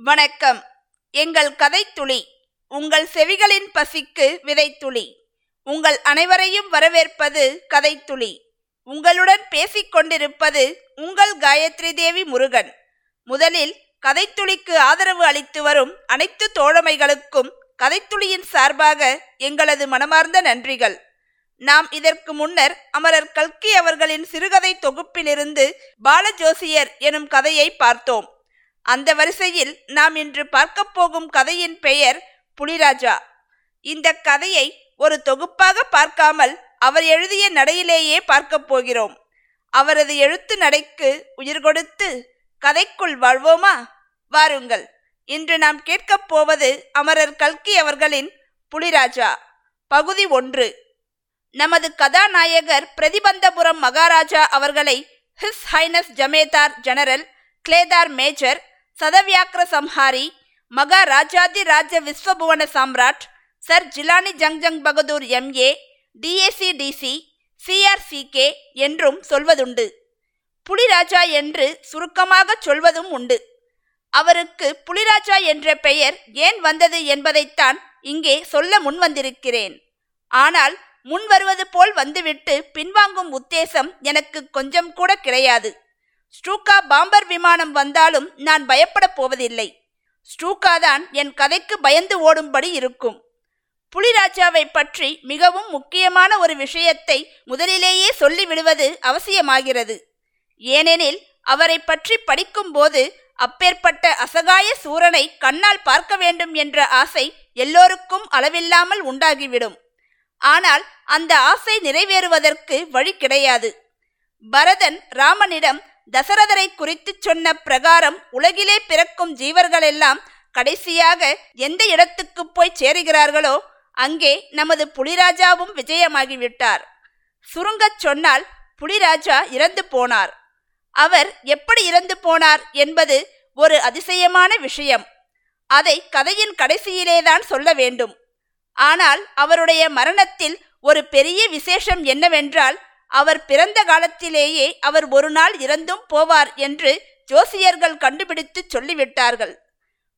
வணக்கம். எங்கள் கதைத்துளி உங்கள் செவிகளின் பசிக்கு விதைத்துளி. உங்கள் அனைவரையும் வரவேற்பது கதைத்துளி. உங்களுடன் பேசிக்கொண்டிருப்பது உங்கள் காயத்ரி தேவி முருகன். முதலில் கதைத்துளிக்கு ஆதரவு அளித்து வரும் அனைத்து தோழமைகளுக்கும் கதைத்துளியின் சார்பாக எங்களது மனமார்ந்த நன்றிகள். நாம் இதற்கு முன்னர் அமரர் கல்கி அவர்களின் சிறுகதை தொகுப்பிலிருந்து பாலஜோசியர் எனும் கதையை பார்த்தோம். அந்த வரிசையில் நாம் இன்று பார்க்க போகும் கதையின் பெயர் புலிராஜா. இந்த கதையை ஒரு தொகுப்பாக பார்க்காமல் அவர் எழுதிய நடையிலேயே பார்க்க போகிறோம். அவரது எழுத்து நடைக்கு உயிர் கொடுத்து கதைக்குள் வாழ்வோமா? வாருங்கள். இன்று நாம் கேட்கப் போவது அமரர் கல்கி அவர்களின் புலிராஜா பகுதி ஒன்று. நமது கதாநாயகர் பிரதிபந்தபுரம் மகாராஜா அவர்களை his highness Jamedar general Killedar major சதவியாக்கிர சம்ஹாரி மகா ராஜாதி ராஜ விஸ்வபுவன Samrat sir Jilani Jungjung Bahadur MA DAC DC CRCK என்றும் சொல்வதுண்டு. புலிராஜா என்று சுருக்கமாக சொல்வதும் உண்டு. அவருக்கு புலிராஜா என்ற பெயர் ஏன் வந்தது என்பதைத்தான் இங்கே சொல்ல முன்வந்திருக்கிறேன். ஆனால் முன் வருவது போல் வந்துவிட்டு பின்வாங்கும் உத்தேசம் எனக்கு கொஞ்சம் கூட கிடையாது. ஸ்ட்ரூகா பாம்பர் விமானம் வந்தாலும் நான் பயப்படப் போவதில்லை. ஸ்ட்ரூகா தான் என் கதைக்கு பயந்து ஓடும்படி இருக்கும். புலிராஜாவை பற்றி மிகவும் முக்கியமான ஒரு விஷயத்தை முதலிலேயே சொல்லிவிடுவது அவசியமாகிறது. ஏனெனில் அவரை பற்றி படிக்கும்போது அப்பேற்பட்ட அசகாய சூரனை கண்ணால் பார்க்க வேண்டும் என்ற ஆசை எல்லோருக்கும் அளவில்லாமல் உண்டாகிவிடும். ஆனால் அந்த ஆசை நிறைவேறுவதற்கு வழி கிடையாது. பரதன் ராமனிடம் தசரதரை குறித்து சொன்ன பிரகாரம் உலகிலே பிறக்கும் ஜீவர்களெல்லாம் கடைசியாக எந்த இடத்துக்கு போய் சேருகிறார்களோ அங்கே நமது புலிராஜாவும் விஜயமாகிவிட்டார். சுருங்கச் சொன்னால் புலிராஜா இறந்து போனார். அவர் எப்படி இறந்து போனார் என்பது ஒரு அதிசயமான விஷயம். அதை கதையின் கடைசியிலேதான் சொல்ல வேண்டும். ஆனால் அவருடைய மரணத்தில் ஒரு பெரிய விசேஷம் என்னவென்றால் அவர் பிறந்த காலத்திலேயே அவர் ஒரு நாள் இறந்தும் போவார் என்று ஜோசியர்கள் கண்டுபிடித்து சொல்லிவிட்டார்கள்.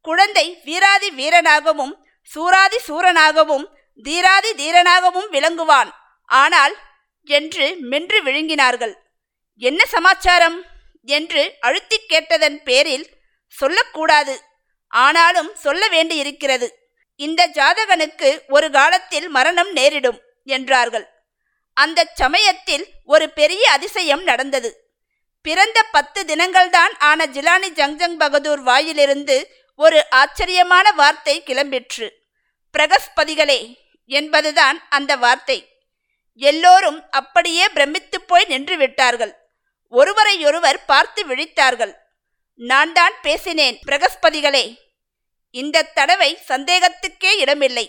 குழந்தை வீராதி வீரனாகவும் சூராதி சூரனாகவும் தீராதி தீரனாகவும் விளங்குவான். ஆனால் என்று மென்று விழுங்கினார்கள். என்ன சமாச்சாரம்? என்று அழுத்தி கேட்டதன் பேரில் சொல்லக்கூடாது. ஆனாலும் சொல்ல வேண்டியிருக்கிறது. இந்த ஜாதகனுக்கு ஒரு காலத்தில் மரணம் நேரிடும் என்றார்கள். அந்த சமயத்தில் ஒரு பெரிய அதிசயம் நடந்தது. பிறந்த பத்து தினங்கள்தான் ஆன ஜிலானி ஜங்ஜங் பகதூர் வாயிலிருந்து ஒரு ஆச்சரியமான வார்த்தை கிளம்பிற்று. பிரகஸ்பதிகளே என்பதுதான் அந்த வார்த்தை. எல்லோரும் அப்படியே பிரமித்து போய் நின்று விட்டார்கள். ஒருவரையொருவர் பார்த்து விழித்தார்கள். நான் தான் பேசினேன் பிரகஸ்பதிகளே. இந்த தடவை சந்தேகத்துக்கே இடமில்லை.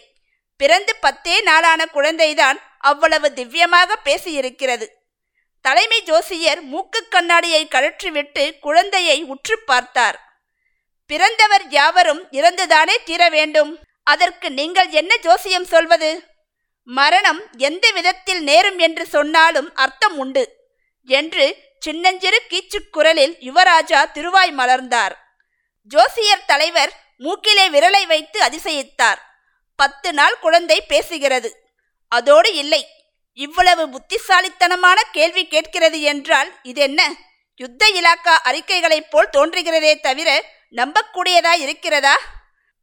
பிறந்து பத்தே நாளான குழந்தைதான் அவ்வளவு திவ்யமாக பேசியிருக்கிறது. தலைமை ஜோசியர் மூக்கு கண்ணாடியை கழற்றிவிட்டு குழந்தையை உற்று பார்த்தார். பிறந்தவர் யாவரும் இறந்துதானே தீர வேண்டும்? அதற்கு நீங்கள் என்ன ஜோசியம் சொல்வது? மரணம் எந்த விதத்தில் நேரும் என்று சொன்னாலும் அர்த்தம் உண்டு என்று சின்னஞ்சிறு கீச்சுக் குரலில் யுவராஜா திருவாய் மலர்ந்தார். ஜோசியர் தலைவர் மூக்கிலே விரலை வைத்து அதிசயித்தார். பத்து நாள் குழந்தை பேசுகிறது. அதோடு இல்லை. இவ்வளவு புத்திசாலித்தனமான கேள்வி கேட்கிறது என்றால் இதென்ன? யுத்த இலாக்கா அறிக்கைகளைப் போல் தோன்றுகிறதே தவிர நம்பக்கூடியதா இருக்கிறதா?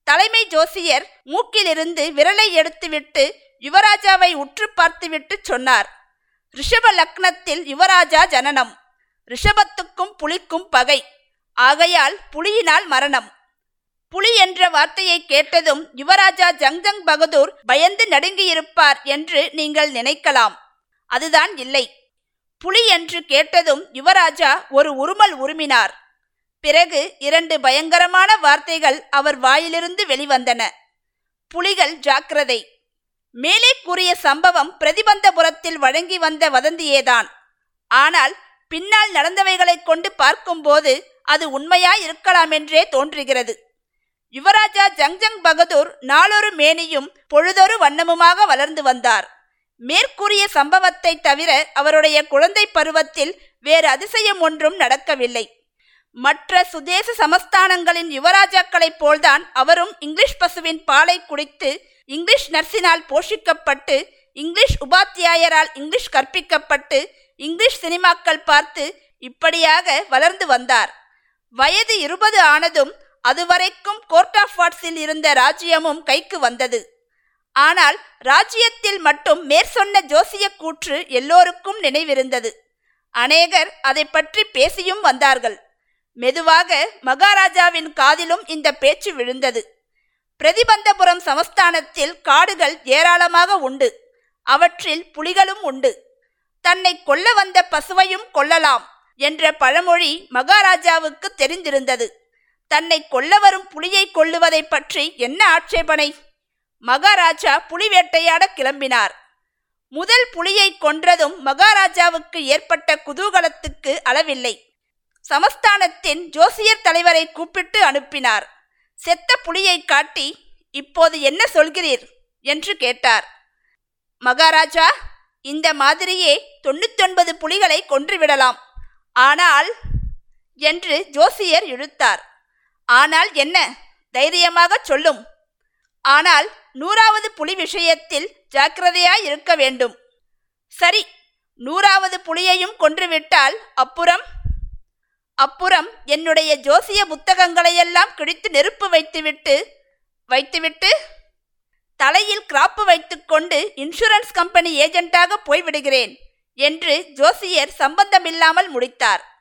தலைமை ஜோசியர் மூக்கிலிருந்து விரலை எடுத்துவிட்டு யுவராஜாவை உற்று பார்த்துவிட்டு சொன்னார். ரிஷப லக்னத்தில் யுவராஜா ஜனனம். ரிஷபத்துக்கும் புலிக்கும் பகை. ஆகையால் புலியினால் மரணம். புலி என்ற வார்த்தையை கேட்டதும் யுவராஜா ஜங்ஜங் பகதூர் பயந்து நடுங்கியிருப்பார் என்று நீங்கள் நினைக்கலாம். அதுதான் இல்லை. புலி என்று கேட்டதும் யுவராஜா ஒரு உருமல் உருமினார். பிறகு இரண்டு பயங்கரமான வார்த்தைகள் அவர் வாயிலிருந்து வெளிவந்தன. புலிகள் ஜாக்கிரதை. மேலே கூறிய சம்பவம் பிரதிபந்தபுரத்தில் வழங்கி வந்த வதந்தியேதான். ஆனால் பின்னால் நடந்தவைகளைக் கொண்டு பார்க்கும்போது அது உண்மையாய் இருக்கலாமென்றே தோன்றுகிறது. யுவராஜா ஜங்ஜங் பகதூர் நாளொரு மேனியும் பொழுதொரு வண்ணமுமாக வளர்ந்து வந்தார். மேற்கூறிய சம்பவத்தை தவிர அவருடைய குழந்தை பருவத்தில் வேறு அதிசயம் ஒன்றும் நடக்கவில்லை. மற்ற சுதேச சமஸ்தானங்களின் யுவராஜாக்களைப் போல்தான் அவரும் இங்கிலீஷ் பசுவின் பாலை குடித்து இங்கிலீஷ் நர்சினால் போஷிக்கப்பட்டு இங்கிலீஷ் உபாத்தியாயரால் இங்கிலீஷ் கற்பிக்கப்பட்டு இங்கிலீஷ் சினிமாக்கள் பார்த்து இப்படியாக வளர்ந்து வந்தார். வயது இருபது ஆனதும் அதுவரைக்கும் கோர்ட் ஆஃப் வாட்ஸில் இருந்த ராஜ்யமும் கைக்கு வந்தது. ஆனால் ராஜ்யத்தில் மட்டும் மேற்சொன்ன ஜோசிய கூற்று எல்லோருக்கும் நினைவிருந்தது. அநேகர் அதை பற்றி பேசியும் வந்தார்கள். மெதுவாக மகாராஜாவின் காதிலும் இந்த பேச்சு விழுந்தது. பிரதிபந்தபுரம் சமஸ்தானத்தில் காடுகள் ஏராளமாக உண்டு. அவற்றில் புலிகளும் உண்டு. தன்னை கொல்ல வந்த பசுவையும் கொல்லலாம் என்ற பழமொழி மகாராஜாவுக்கு தெரிந்திருந்தது. தன்னை கொல்ல வரும் புலியை கொல்லுவதை பற்றி என்ன ஆட்சேபனை? மகாராஜா புலி வேட்டையாட கிளம்பினார். முதல் புலியை கொன்றதும் மகாராஜாவுக்கு ஏற்பட்ட குதூகலத்துக்கு அளவில்லை. சமஸ்தானத்தின் ஜோசியர் தலைவரை கூப்பிட்டு அனுப்பினார். செத்த புலியை காட்டி இப்போது என்ன சொல்கிறீர்? என்று கேட்டார். மகாராஜா இந்த மாதிரியே தொண்ணூத்தொன்பது புலிகளை கொன்றுவிடலாம். ஆனால் என்று ஜோசியர் இழுத்தார். ஆனால் என்ன? தைரியமாக சொல்லும். ஆனால் நூறாவது புலி விஷயத்தில் ஜாக்கிரதையாய் இருக்க வேண்டும். சரி நூறாவது புலியையும் கொன்றுவிட்டால் அப்புறம்? அப்புறம் என்னுடைய ஜோசிய புத்தகங்களையெல்லாம் கிழித்து நெருப்பு வைத்துவிட்டு வைத்துவிட்டு தலையில் கிராப்பு வைத்துக்கொண்டு இன்சூரன்ஸ் கம்பெனி ஏஜென்ட்டாக போய்விடுகிறேன் என்று ஜோசியர் சம்பந்தமில்லாமல் முடித்தார்.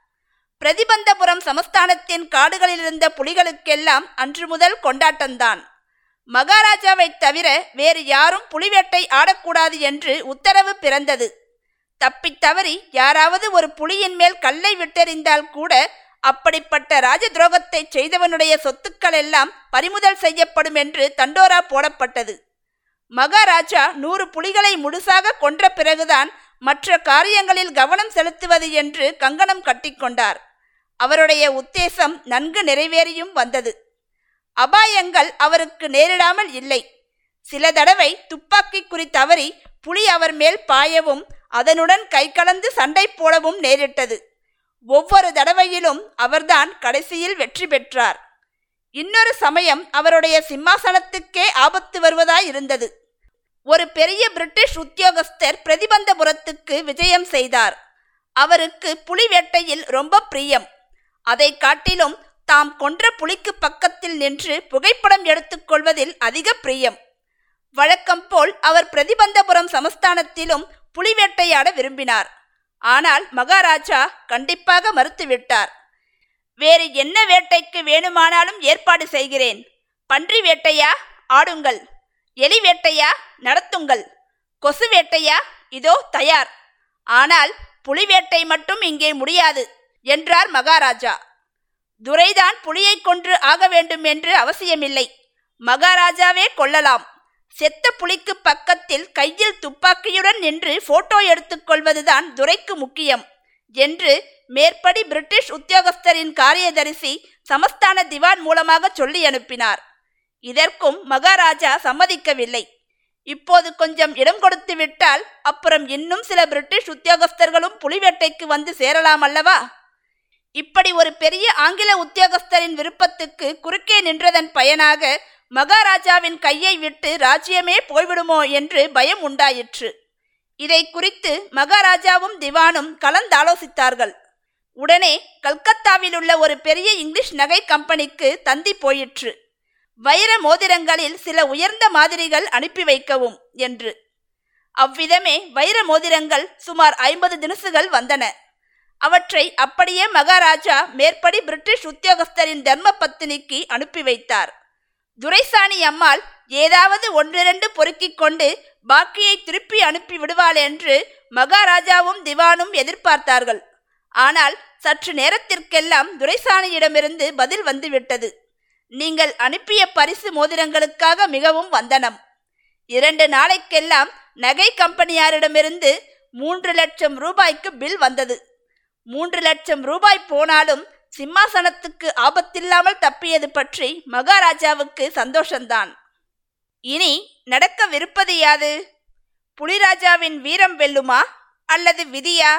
பிரதிபந்தபுரம் சமஸ்தானத்தின் காடுகளில் இருந்த புலிகளுக்கெல்லாம் அன்று முதல் கொண்டாட்டம்தான். மகாராஜாவை தவிர வேறு யாரும் புலிவேட்டை ஆடக்கூடாது என்று உத்தரவு பிறந்தது. தப்பித்தவறி யாராவது ஒரு புலியின் மேல் கல்லை விட்டெறிந்தால் கூட அப்படிப்பட்ட ராஜ துரோகத்தை செய்தவனுடைய சொத்துக்கள் எல்லாம் பறிமுதல் செய்யப்படும் என்று தண்டோரா போடப்பட்டது. மகாராஜா நூறு புலிகளை முழுசாக கொன்ற பிறகுதான் மற்ற காரியங்களில் கவனம் செலுத்துவது என்று கங்கணம் கட்டிக்கொண்டார். அவருடைய உத்தேசம் நன்கு நிறைவேறியும் வந்தது. அபாயங்கள் அவருக்கு நேரிடாமல் இல்லை. சில தடவை துப்பாக்கி குறி தவறி புலி அவர் மேல் பாயவும் அதனுடன் கை கலந்து சண்டை போடவும் நேரிட்டது. ஒவ்வொரு தடவையிலும் அவர்தான் கடைசியில் வெற்றி பெற்றார். இன்னொரு சமயம் அவருடைய சிம்மாசனத்துக்கே ஆபத்து வருவதாய் இருந்தது. ஒரு பெரிய பிரிட்டிஷ் உத்தியோகஸ்தர் பிரதிபந்தபுரத்துக்கு விஜயம் செய்தார். அவருக்கு புலி வேட்டையில் ரொம்ப பிரியம். அதை காட்டிலும் தாம் கொன்ற புலிக்கு பக்கத்தில் நின்று புகைப்படம் எடுத்துக்கொள்வதில் அதிக பிரியம். வழக்கம் போல் அவர் பிரதிபந்தபுரம் சமஸ்தானத்திலும் புலி வேட்டையாட விரும்பினார். ஆனால் மகாராஜா கண்டிப்பாக மறுத்துவிட்டார். வேறு என்ன வேட்டைக்கு வேணுமானாலும் ஏற்பாடு செய்கிறேன். பன்றி வேட்டையா? ஆடுங்கள். எலி வேட்டையா? நடத்துங்கள். கொசு வேட்டையா? இதோ தயார். ஆனால் புலி வேட்டை மட்டும் இங்கே முடியாது. என்றார் மகாராஜா. துரைதான் புலியை கொன்று ஆக வேண்டும் என்று அவசியமில்லை. மகாராஜாவே கொள்ளலாம். செத்த புலிக்கு பக்கத்தில் கையில் துப்பாக்கியுடன் நின்று போட்டோ எடுத்துக்கொள்வதுதான் துரைக்கு முக்கியம் என்று மேற்படி பிரிட்டிஷ் உத்தியோகஸ்தரின் காரியதரிசி சமஸ்தான திவான் மூலமாக சொல்லி அனுப்பினார். இதற்கும் மகாராஜா சம்மதிக்கவில்லை. இப்போது கொஞ்சம் இடம் கொடுத்து விட்டால் அப்புறம் இன்னும் சில பிரிட்டிஷ் உத்தியோகஸ்தர்களும் புலிவேட்டைக்கு வந்து சேரலாம் அல்லவா? இப்படி ஒரு பெரிய ஆங்கில உத்தியோகஸ்தரின் விருப்பத்துக்கு குறுக்கே நின்றதன் பயனாக மகாராஜாவின் கையை விட்டு ராஜ்யமே போய்விடுமோ என்று பயம் உண்டாயிற்று. இதை குறித்து மகாராஜாவும் திவானும் கலந்தாலோசித்தார்கள். உடனே கல்கத்தாவில் உள்ள ஒரு பெரிய இங்கிலீஷ் நகை கம்பெனிக்கு தந்தி போயிற்று. வைர மோதிரங்களில் சில உயர்ந்த மாதிரிகள் அனுப்பி வைக்கவும் என்று. அவ்விதமே வைர மோதிரங்கள் சுமார் ஐம்பது தினசுகள் வந்தன. அவற்றை அப்படியே மகாராஜா மேற்படி பிரிட்டிஷ் உத்தியோகஸ்தரின் தர்ம பத்தினிக்கு அனுப்பி வைத்தார். துரைசாணி அம்மாள் ஏதாவது ஒன்றிரண்டு பொறுக்கிக் கொண்டு பாக்கியை திருப்பி அனுப்பி விடுவாள் என்று மகாராஜாவும் திவானும் எதிர்பார்த்தார்கள். ஆனால் சற்று நேரத்திற்கெல்லாம் துரைசாணியிடமிருந்து பதில் வந்துவிட்டது. நீங்கள் அனுப்பிய பரிசு மோதிரங்களுக்காக மிகவும் வந்தனம். இரண்டு நாளைக்கெல்லாம் நகை கம்பெனியாரிடமிருந்து மூன்று லட்சம் ரூபாய்க்கு பில் வந்தது. மூன்று லட்சம் ரூபாய் போனாலும் சிம்மாசனத்துக்கு ஆபத்தில்லாமல் தப்பியது பற்றி மகாராஜாவுக்கு சந்தோஷந்தான். இனி நடக்கவிருப்பது யாது? புலிராஜாவின் வீரம் வெல்லுமா அல்லது விதியா?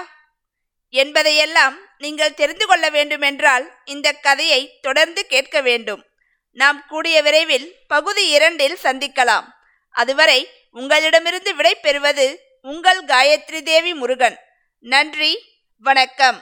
என்பதையெல்லாம் நீங்கள் தெரிந்து கொள்ள வேண்டுமென்றால் இந்த கதையை தொடர்ந்து கேட்க வேண்டும். நாம் கூடிய விரைவில் பகுதி இரண்டில் சந்திக்கலாம். அதுவரை உங்களிடமிருந்து விடை பெறுவது உங்கள் காயத்ரி தேவி முருகன். நன்றி வணக்கம்.